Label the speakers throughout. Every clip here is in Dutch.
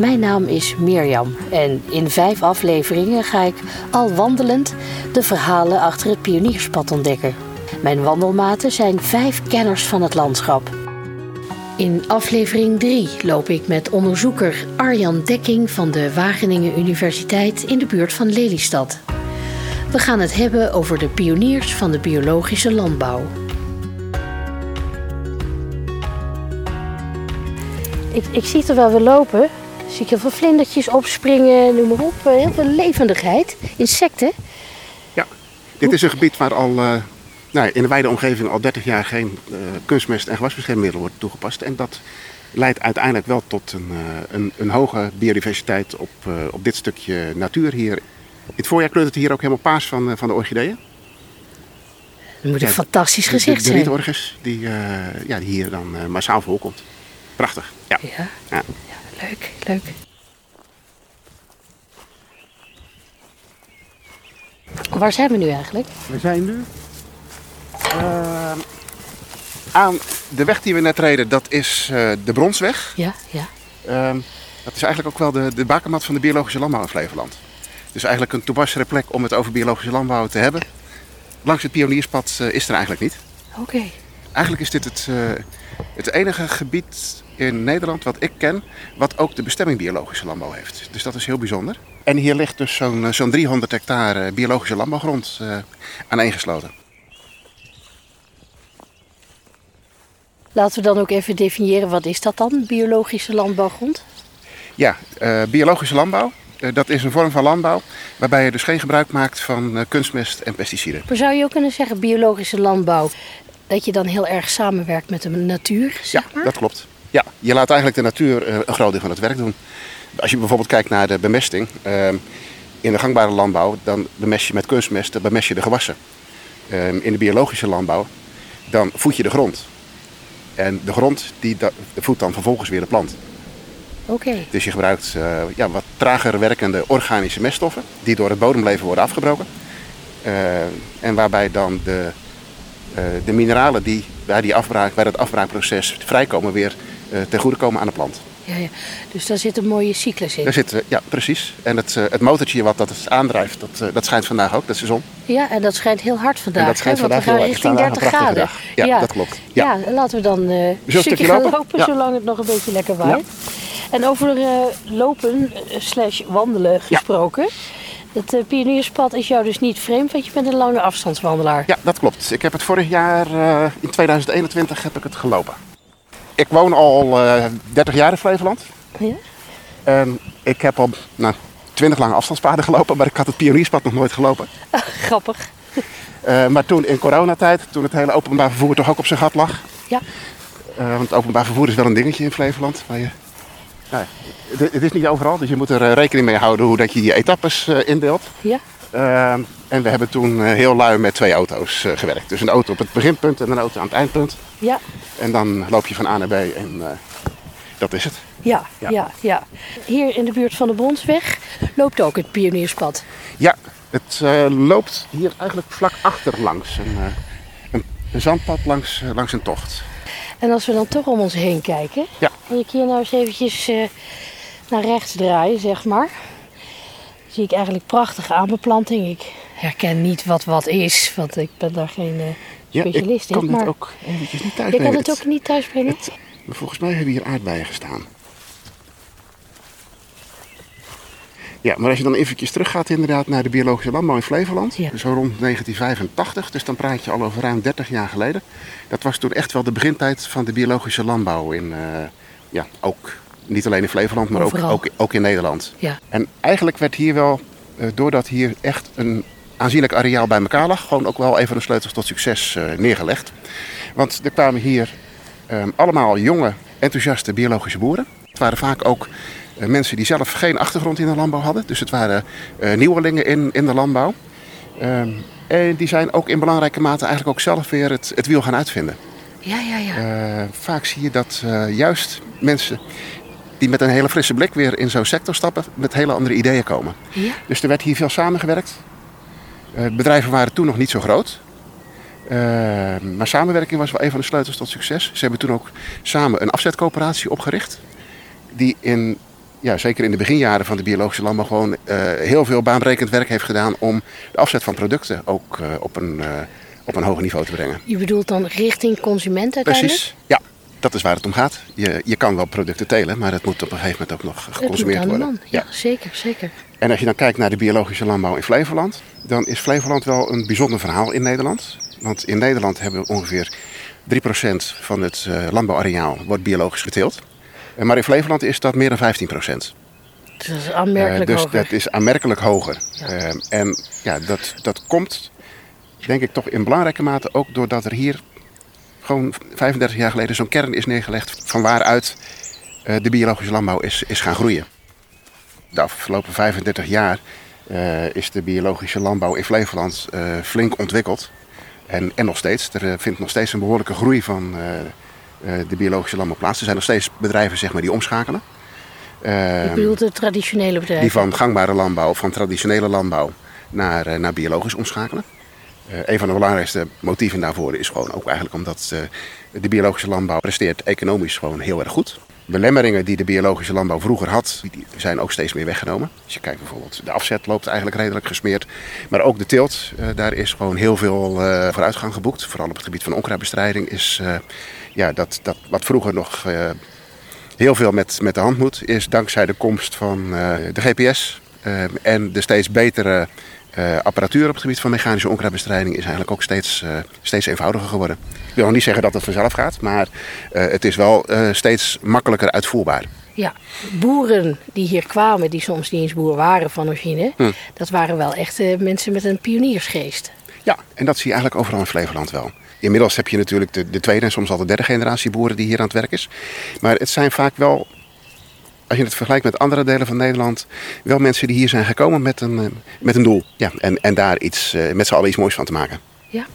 Speaker 1: Mijn naam is Mirjam en in vijf afleveringen ga ik al wandelend de verhalen achter het pionierspad ontdekken. Mijn wandelmaten zijn vijf kenners van het landschap. In aflevering 3 loop ik met onderzoeker Arjan Dekking van de Wageningen Universiteit in de buurt van Lelystad. We gaan het hebben over de pioniers van de biologische landbouw. Ik, ik zie terwijl we lopen, zie ik heel veel vlindertjes opspringen, noem maar op. Eh, Heel veel levendigheid, insecten.
Speaker 2: Ja, dit is een gebied waar al eh, nou, in de wijde omgeving al 30 jaar geen eh, kunstmest en gewasbeschermingsmiddel wordt toegepast. En dat leidt uiteindelijk wel tot een, een, een hoge biodiversiteit op, op dit stukje natuur hier. In het voorjaar kleurt het hier ook helemaal paars van, van de orchideeën.
Speaker 1: Dat moet een
Speaker 2: Ja,
Speaker 1: fantastisch
Speaker 2: De-
Speaker 1: gezicht
Speaker 2: de, de
Speaker 1: zijn.
Speaker 2: rietorgus die, ja, die hier dan massaal voorkomt. Prachtig, ja.
Speaker 1: Ja,
Speaker 2: ja.
Speaker 1: Leuk, leuk. Waar zijn we nu eigenlijk?
Speaker 2: We zijn nu eh, aan de weg die we net reden. Dat is eh, de Bronsweg.
Speaker 1: Ja, ja.
Speaker 2: Ehm, dat is eigenlijk ook wel de, de bakermat van de biologische landbouw in Flevoland. Dus eigenlijk een toepasselijke plek om het over biologische landbouw te hebben. Langs het pionierspad eh, is er eigenlijk niet.
Speaker 1: Oké.
Speaker 2: Eigenlijk is dit het, het enige gebied in Nederland wat ik ken, wat ook de bestemming biologische landbouw heeft. Dus dat is heel bijzonder. En hier ligt dus zo'n eh, zo'n 300 hectare biologische landbouwgrond eh aaneengesloten.
Speaker 1: Laten we dan ook even definiëren, wat is dat dan, biologische landbouwgrond?
Speaker 2: Ja, eh, biologische landbouw, dat is een vorm van landbouw waarbij je dus geen gebruik maakt van kunstmest en pesticiden.
Speaker 1: Maar zou je ook kunnen zeggen, biologische landbouw, dat je dan heel erg samenwerkt met de natuur, zeg
Speaker 2: Ja,
Speaker 1: maar?
Speaker 2: dat klopt. Ja, je laat eigenlijk de natuur eh, een groot deel van het werk doen. Als je bijvoorbeeld kijkt naar de bemesting. ehm, in de gangbare landbouw, dan bemest je met kunstmest, dan bemest je de gewassen. Ehm, in de biologische landbouw, dan voed je de grond. En de grond die voedt dan vervolgens weer de plant.
Speaker 1: Oké.
Speaker 2: Dus je gebruikt eh, ja, wat trager werkende organische meststoffen, die door het bodemleven worden afgebroken. Eh, en waarbij dan de, eh, de mineralen die bij, die afbraak, bij dat afbraakproces vrijkomen, weer eh, ten goede komen aan de plant.
Speaker 1: Ja, ja. Dus daar zit een mooie cyclus in.
Speaker 2: Daar zit, eh, ja, precies. En het, eh, het motortje wat dat het aandrijft, dat, eh, dat schijnt vandaag ook, dat is de zon.
Speaker 1: Ja, en dat schijnt heel hard vandaag.
Speaker 2: en dat schijnt
Speaker 1: hè, want
Speaker 2: vandaag
Speaker 1: we gaan richting
Speaker 2: vandaag
Speaker 1: 30
Speaker 2: een prachtige
Speaker 1: graden.
Speaker 2: Ja, dat klopt. Ja.
Speaker 1: Ja. laten we dan eh, een stukje gaan
Speaker 2: lopen?
Speaker 1: lopen,
Speaker 2: Ja.
Speaker 1: zolang het nog een beetje lekker waait. En over eh, lopen eh, slash wandelen gesproken. Het eh, pionierspad is jou dus niet vreemd, want je bent een lange afstandswandelaar.
Speaker 2: Ja, dat klopt. Ik heb het vorig jaar, eh, in 2021, heb ik het gelopen. Ik woon al eh 30 jaar in Flevoland.
Speaker 1: Ja?
Speaker 2: En ik heb al nou, 20 lange afstandspaden gelopen, maar ik had het pionierspad nog nooit gelopen.
Speaker 1: Grappig.
Speaker 2: Eh, maar toen in coronatijd, toen het hele openbaar vervoer toch ook op zijn gat lag.
Speaker 1: Ja.
Speaker 2: Eh, want openbaar vervoer is wel een dingetje in Flevoland. Waar je, nou, het, het is niet overal, dus je moet er eh, rekening mee houden hoe dat je die etappes eh, indeelt.
Speaker 1: Ja?
Speaker 2: Eh, en we hebben toen eh, heel lui met twee auto's eh, gewerkt. Dus een auto op het beginpunt en een auto aan het eindpunt.
Speaker 1: Ja.
Speaker 2: En dan loop je van A naar B en eh, dat is het.
Speaker 1: Ja,
Speaker 2: Ja.
Speaker 1: ja, ja. Hier in de buurt van de Bronsweg loopt ook het pionierspad.
Speaker 2: Ja, het loopt hier eigenlijk vlak achter langs. Een, een, een zandpad langs, langs een tocht.
Speaker 1: En als we dan toch om ons heen kijken.
Speaker 2: Ja.
Speaker 1: En ik hier nou eens eventjes naar rechts draaien, zeg maar. Zie ik eigenlijk prachtige aanbeplanting. Ik herken niet wat wat is, want ik ben daar geen eh,
Speaker 2: Ja,
Speaker 1: specialist
Speaker 2: ik kan
Speaker 1: in.
Speaker 2: dit
Speaker 1: Maar
Speaker 2: ook eventjes niet thuis
Speaker 1: je kan het ook niet thuis brengen?
Speaker 2: Het- maar volgens mij hebben hier aardbeien gestaan. Ja, maar als je dan eventjes teruggaat inderdaad naar de biologische landbouw in Flevoland.
Speaker 1: Ja.
Speaker 2: Zo rond 1985, dus dan praat je al over ruim 30 jaar geleden. Dat was toen echt wel de begintijd van de biologische landbouw in, eh, ja, ook niet alleen in Flevoland, maar ook, ook, ook in Nederland.
Speaker 1: Ja.
Speaker 2: En eigenlijk werd hier wel, eh, doordat hier echt een aanzienlijk areaal bij elkaar lag, gewoon ook wel een van de sleutels tot succes eh, neergelegd. Want er kwamen hier eh, allemaal jonge, enthousiaste biologische boeren. Het waren vaak ook eh, mensen die zelf geen achtergrond in de landbouw hadden. Dus het waren nieuwelingen in, in de landbouw. Ehm, en die zijn ook in belangrijke mate eigenlijk ook zelf weer het, het wiel gaan uitvinden.
Speaker 1: Ja, ja, ja.
Speaker 2: Vaak zie je dat juist mensen die met een hele frisse blik weer in zo'n sector stappen, met hele andere ideeën komen.
Speaker 1: ja.
Speaker 2: Dus er werd hier veel samengewerkt. Eh, bedrijven waren toen nog niet zo groot. Eh, maar samenwerking was wel een van de sleutels tot succes. Ze hebben toen ook samen een afzetcoöperatie opgericht. Die in ja, zeker in de beginjaren van de biologische landbouw gewoon heel veel baanbrekend werk heeft gedaan om de afzet van producten ook op, een, op een hoger niveau te brengen.
Speaker 1: Je bedoelt dan richting consument uiteindelijk?
Speaker 2: Precies, ja. Dat is waar het om gaat. Je, je kan wel producten telen, maar het moet op een gegeven moment ook nog geconsumeerd worden.
Speaker 1: Ja, ja, zeker, zeker.
Speaker 2: En als je dan kijkt naar de biologische landbouw in Flevoland, dan is Flevoland wel een bijzonder verhaal in Nederland. Want in Nederland hebben we ongeveer 3% van het uh, landbouwareaal wordt biologisch geteeld. Uh, maar in Flevoland is dat meer dan 15%.
Speaker 1: Dus dat is aanmerkelijk
Speaker 2: uh, dus
Speaker 1: hoger.
Speaker 2: dat is aanmerkelijk hoger. Ja. en ja, dat, dat komt denk ik toch in belangrijke mate ook doordat er hier gewoon 35 jaar geleden zo'n kern is neergelegd van waaruit de biologische landbouw is, is gaan groeien. De afgelopen 35 jaar uh, is de biologische landbouw in Flevoland uh, flink ontwikkeld. En, en nog steeds. Er uh, vindt nog steeds een behoorlijke groei van de biologische landbouw plaats. Er zijn nog steeds bedrijven zeg maar, die omschakelen.
Speaker 1: Ik bedoel de traditionele bedrijven?
Speaker 2: Die van gangbare landbouw, van traditionele landbouw naar, naar biologisch omschakelen. Een van de belangrijkste motieven daarvoor is gewoon ook eigenlijk omdat de biologische landbouw presteert economisch gewoon heel erg goed belemmeringen die de biologische landbouw vroeger had, die zijn ook steeds meer weggenomen. Als je kijkt bijvoorbeeld, de afzet loopt eigenlijk redelijk gesmeerd. Maar ook de teelt, uh, daar is gewoon heel veel vooruitgang geboekt. Vooral op het gebied van onkruidbestrijding is ja, dat, dat wat vroeger nog heel veel met, met de hand moet, is dankzij de komst van de GPS en de steeds betere uh, apparatuur op het gebied van mechanische onkruidbestrijding is eigenlijk ook steeds, uh, steeds eenvoudiger geworden. Ik wil nog niet zeggen dat het vanzelf gaat, maar uh, het is wel steeds makkelijker uitvoerbaar.
Speaker 1: Ja, boeren die hier kwamen, die soms niet eens boer waren van origine, hm. dat waren wel echt mensen met een pioniersgeest.
Speaker 2: Ja, en dat zie je eigenlijk overal in Flevoland wel. Inmiddels heb je natuurlijk de, de tweede en soms al de derde generatie boeren die hier aan het werk is. Maar het zijn vaak wel als je het vergelijkt met andere delen van Nederland, wel mensen die hier zijn gekomen met een, eh, met een doel. Ja, en, en daar iets, eh, met z'n allen iets moois van te maken.
Speaker 1: Ja.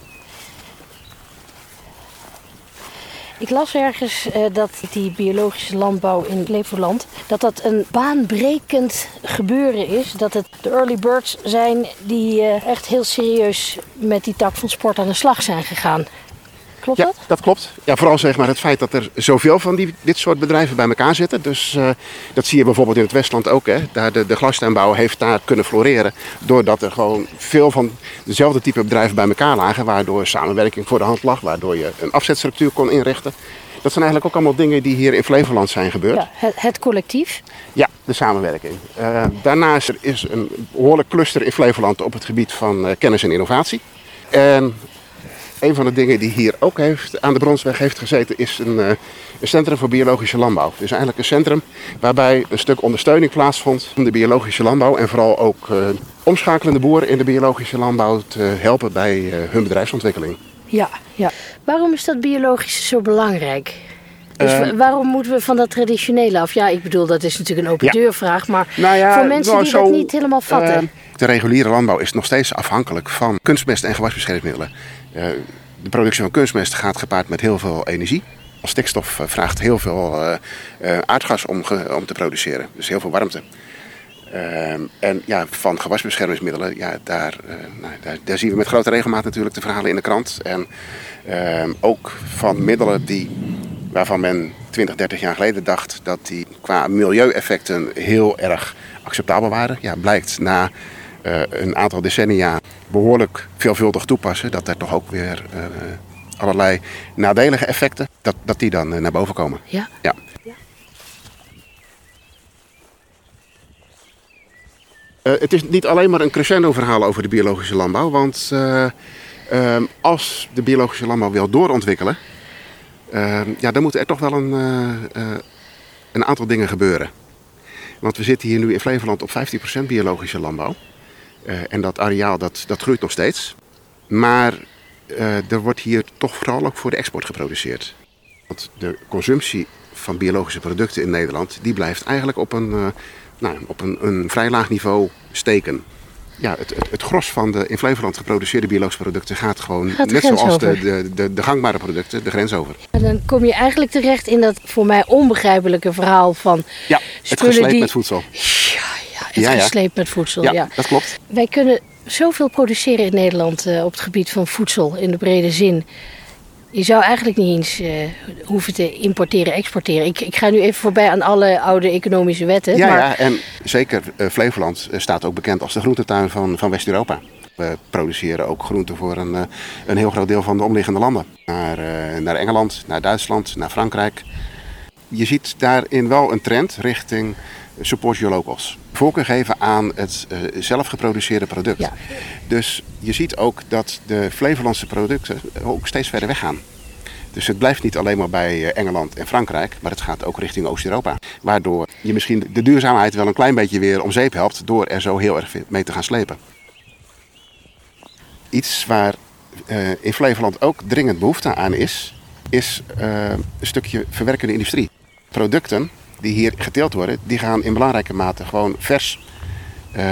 Speaker 1: Ik las ergens uh, dat die biologische landbouw in Flevoland, dat dat een baanbrekend gebeuren is. Dat het de early birds zijn die echt heel serieus met die tak van sport aan de slag zijn gegaan. Klopt
Speaker 2: ja,
Speaker 1: dat?
Speaker 2: dat klopt. Ja, vooral zeg maar het feit dat er zoveel van die, dit soort bedrijven bij elkaar zitten. Dus uh, dat zie je bijvoorbeeld in het Westland ook. Hè. Daar de, de glastuinbouw heeft daar kunnen floreren. Doordat er gewoon veel van dezelfde type bedrijven bij elkaar lagen. Waardoor samenwerking voor de hand lag. Waardoor je een afzetstructuur kon inrichten. Dat zijn eigenlijk ook allemaal dingen die hier in Flevoland zijn gebeurd.
Speaker 1: Ja, het, het collectief?
Speaker 2: Ja, de samenwerking. Uh, daarnaast er is een behoorlijk cluster in Flevoland op het gebied van uh, kennis en innovatie. En een van de dingen die hier ook heeft, aan de Bronsweg heeft gezeten is een, uh, een, centrum voor biologische landbouw. Dus eigenlijk een centrum waarbij een stuk ondersteuning plaatsvond om de biologische landbouw en vooral ook uh, omschakelende boeren in de biologische landbouw te helpen bij uh, hun bedrijfsontwikkeling.
Speaker 1: Ja, ja. Waarom is dat biologische zo belangrijk? Dus waarom moeten we van dat traditionele af? Ja, ik bedoel, dat is natuurlijk een open deurvraag, maar nou ja, voor mensen nou, die zo, dat niet helemaal vatten.
Speaker 2: de reguliere landbouw is nog steeds afhankelijk van kunstmest en gewasbeschermingsmiddelen. De productie van kunstmest gaat gepaard met heel veel energie. Stikstof vraagt heel veel uh, uh, aardgas om, om te produceren, dus heel veel warmte. Uh, en ja, van gewasbeschermingsmiddelen, ja, daar, nou, daar, zien we met grote regelmaat natuurlijk de verhalen in de krant. En ehm, ook van middelen die, waarvan men 20, 30 jaar geleden dacht dat die qua milieueffecten heel erg acceptabel waren. Ja, blijkt na een aantal decennia behoorlijk veelvuldig toepassen, dat er toch ook weer uh, allerlei nadelige effecten, dat, dat die dan uh, naar boven komen.
Speaker 1: Ja.
Speaker 2: ja. het is niet alleen maar een crescendo verhaal over de biologische landbouw, want als de biologische landbouw wil doorontwikkelen, ja, dan moeten er toch wel een, een aantal dingen gebeuren. Want we zitten hier nu in Flevoland op 15% biologische landbouw. Uh, en dat areaal dat, dat groeit nog steeds. Maar uh, er wordt hier toch vooral ook voor de export geproduceerd. Want de consumptie van biologische producten in Nederland die blijft eigenlijk op een, uh, nou, op een, een vrij laag niveau steken. Ja, het, het, het, gros van de in Flevoland geproduceerde biologische producten gaat gewoon
Speaker 1: gaat
Speaker 2: net zoals de, de, de, de, gangbare producten de grens over.
Speaker 1: En dan kom je eigenlijk terecht in dat voor mij onbegrijpelijke verhaal van.
Speaker 2: Ja, het gesleept die... met voedsel.
Speaker 1: Ja, het ja, gesleept met voedsel. Ja, ja,
Speaker 2: dat klopt.
Speaker 1: Wij kunnen zoveel produceren in Nederland uh, op het gebied van voedsel in de brede zin. Je zou eigenlijk niet eens uh, hoeven te importeren, exporteren. Ik, ik, ga nu even voorbij aan alle oude economische wetten.
Speaker 2: Ja, maar... ja en zeker uh, Flevoland staat ook bekend als de groentetuin van, van West-Europa. We produceren ook groenten voor een, een heel groot deel van de omliggende landen. Naar, naar Engeland, naar Duitsland, naar Frankrijk. Je ziet daarin wel een trend richting support your locals. Voorkeur geven aan het uh, zelf geproduceerde product. Ja. Dus je ziet ook dat de Flevolandse producten ook steeds verder weggaan. Dus het blijft niet alleen maar bij eh, Engeland en Frankrijk, maar het gaat ook richting Oost-Europa. Waardoor je misschien de duurzaamheid wel een klein beetje weer om zeep helpt door er zo heel erg mee te gaan slepen. Iets waar uh, in Flevoland ook dringend behoefte aan is, is uh, een stukje verwerkende industrie. Producten die hier geteeld worden, die gaan in belangrijke mate gewoon vers uh,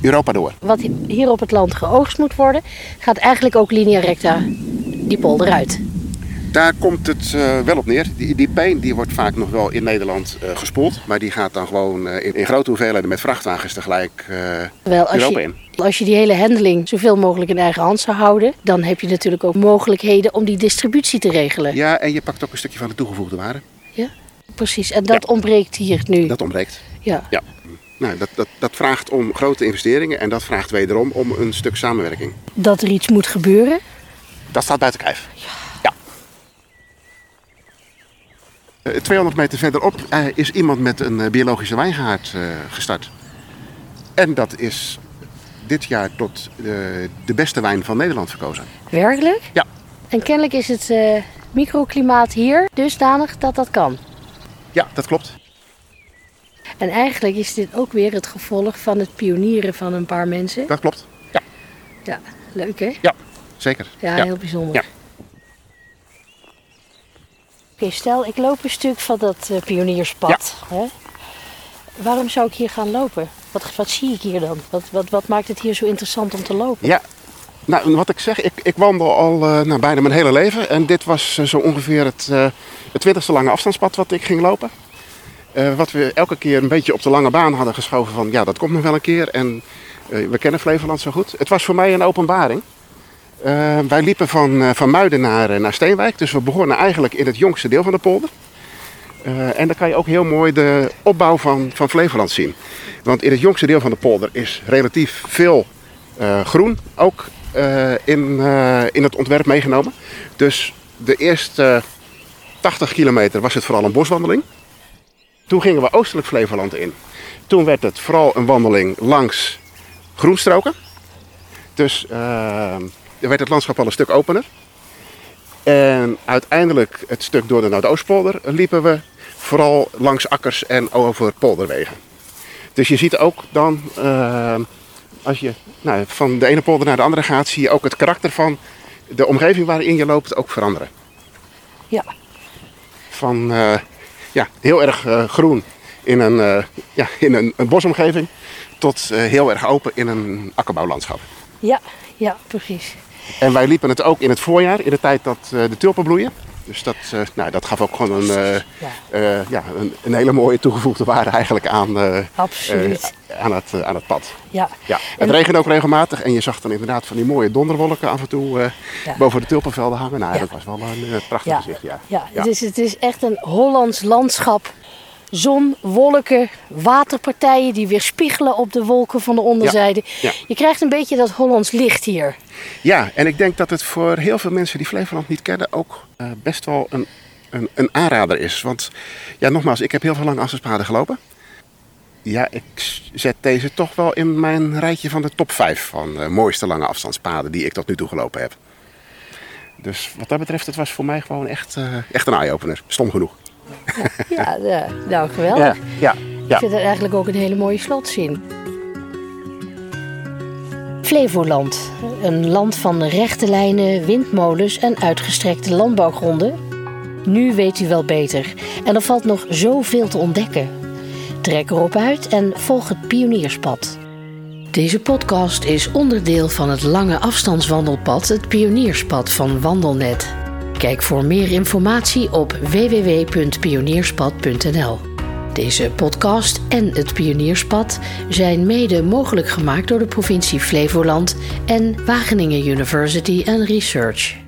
Speaker 2: Europa door.
Speaker 1: Wat hier op het land geoogst moet worden, gaat eigenlijk ook linea recta die polder uit.
Speaker 2: Daar komt het uh, wel op neer. Die, die pijn die wordt vaak nog wel in Nederland uh, gespoeld. Maar die gaat dan gewoon uh, in, in, grote hoeveelheden met vrachtwagens tegelijk wel, als Europa
Speaker 1: je,
Speaker 2: in.
Speaker 1: Als je die hele handeling zoveel mogelijk in eigen hand zou houden... dan heb je natuurlijk ook mogelijkheden om die distributie te regelen.
Speaker 2: Ja, en je pakt ook een stukje van de toegevoegde waarde.
Speaker 1: Precies. En dat ontbreekt hier nu.
Speaker 2: Dat ontbreekt.
Speaker 1: Ja.
Speaker 2: ja. Nou, dat, dat, dat vraagt om grote investeringen en dat vraagt wederom om een stuk samenwerking.
Speaker 1: Dat er iets moet gebeuren?
Speaker 2: Dat staat buiten kijf. Ja. ja. Uh, 200 meter verderop uh, is iemand met een uh, biologische wijngaard gestart. En dat is dit jaar tot de beste wijn van Nederland verkozen.
Speaker 1: Werkelijk?
Speaker 2: Ja.
Speaker 1: En kennelijk is het microklimaat hier dusdanig dat dat kan.
Speaker 2: Ja, dat klopt.
Speaker 1: En eigenlijk is dit ook weer het gevolg van het pionieren van een paar mensen.
Speaker 2: Dat klopt. Ja.
Speaker 1: Ja, leuk hè?
Speaker 2: Ja, zeker.
Speaker 1: Ja, heel bijzonder. Ja. Oké, stel ik loop een stuk van dat uh, pionierspad. Ja. Hè? Waarom zou ik hier gaan lopen? Wat, wat zie ik hier dan? Wat, wat, wat maakt het hier zo interessant om te lopen?
Speaker 2: Ja, nou, wat ik zeg, ik, ik wandel al uh, nou, bijna mijn hele leven. En dit was uh, zo ongeveer het, uh, het twintigste lange afstandspad wat ik ging lopen. wat we elke keer een beetje op de lange baan hadden geschoven van ja, dat komt nog wel een keer. En we kennen Flevoland zo goed. Het was voor mij een openbaring. wij liepen van, van Muiden naar, naar Steenwijk. Dus we begonnen eigenlijk in het jongste deel van de polder. en dan kan je ook heel mooi de opbouw van, van Flevoland zien. Want in het jongste deel van de polder is relatief veel groen. Ook in, uh, in het ontwerp meegenomen. Dus de eerste 80 kilometer was het vooral een boswandeling. Toen gingen we oostelijk Flevoland in. Toen werd het vooral een wandeling langs groenstroken. Dus uh, werd het landschap al een stuk opener. En uiteindelijk het stuk door de Noordoostpolder liepen we vooral langs akkers en over polderwegen. Dus je ziet ook dan als je nou, van de ene polder naar de andere gaat, zie je ook het karakter van de omgeving waarin je loopt ook veranderen.
Speaker 1: Ja.
Speaker 2: Van uh, ja, heel erg uh, groen in een, uh, ja, in een, een, bosomgeving tot heel erg open in een akkerbouwlandschap.
Speaker 1: Ja, ja, precies.
Speaker 2: En wij liepen het ook in het voorjaar, in de tijd dat de tulpen bloeien. Dus dat, uh, nou, dat gaf ook gewoon een, uh, ja. Uh, ja een, een, hele mooie toegevoegde waarde eigenlijk aan,
Speaker 1: Absoluut.
Speaker 2: aan, het, aan het pad.
Speaker 1: Ja.
Speaker 2: Ja, het regende ook regelmatig en je zag dan inderdaad van die mooie donderwolken af en toe ja. boven de tulpenvelden hangen. Nou, dat was wel een prachtig gezicht. Ja,
Speaker 1: ja. Is, het is echt een Hollands landschap zon, wolken, waterpartijen die weer spiegelen op de wolken van de onderzijde. Ja, ja. Je krijgt een beetje dat Hollands licht hier.
Speaker 2: Ja, en ik denk dat het voor heel veel mensen die Flevoland niet kennen ook uh, best wel een, een, een, aanrader is. Want ja, nogmaals, ik heb heel veel lange afstandspaden gelopen. Ja, ik zet deze toch wel in mijn rijtje van de top 5 van de mooiste lange afstandspaden die ik tot nu toe gelopen heb. Dus wat dat betreft, het was voor mij gewoon echt, uh, echt een eye-opener. Stom genoeg.
Speaker 1: Ja, ja nou geweldig. Ja, ja, ja. Ik vind het eigenlijk ook een hele mooie slotzin. Flevoland, een land van rechte lijnen, windmolens en uitgestrekte landbouwgronden. Nu weet u wel beter en er valt nog zoveel te ontdekken. Trek erop uit en volg het pionierspad. Deze podcast is onderdeel van het lange afstandswandelpad, het pionierspad van Wandelnet. Kijk voor meer informatie op www.pionierspad.nl. Deze podcast en het Pionierspad zijn mede mogelijk gemaakt door de provincie Flevoland en Wageningen University and Research.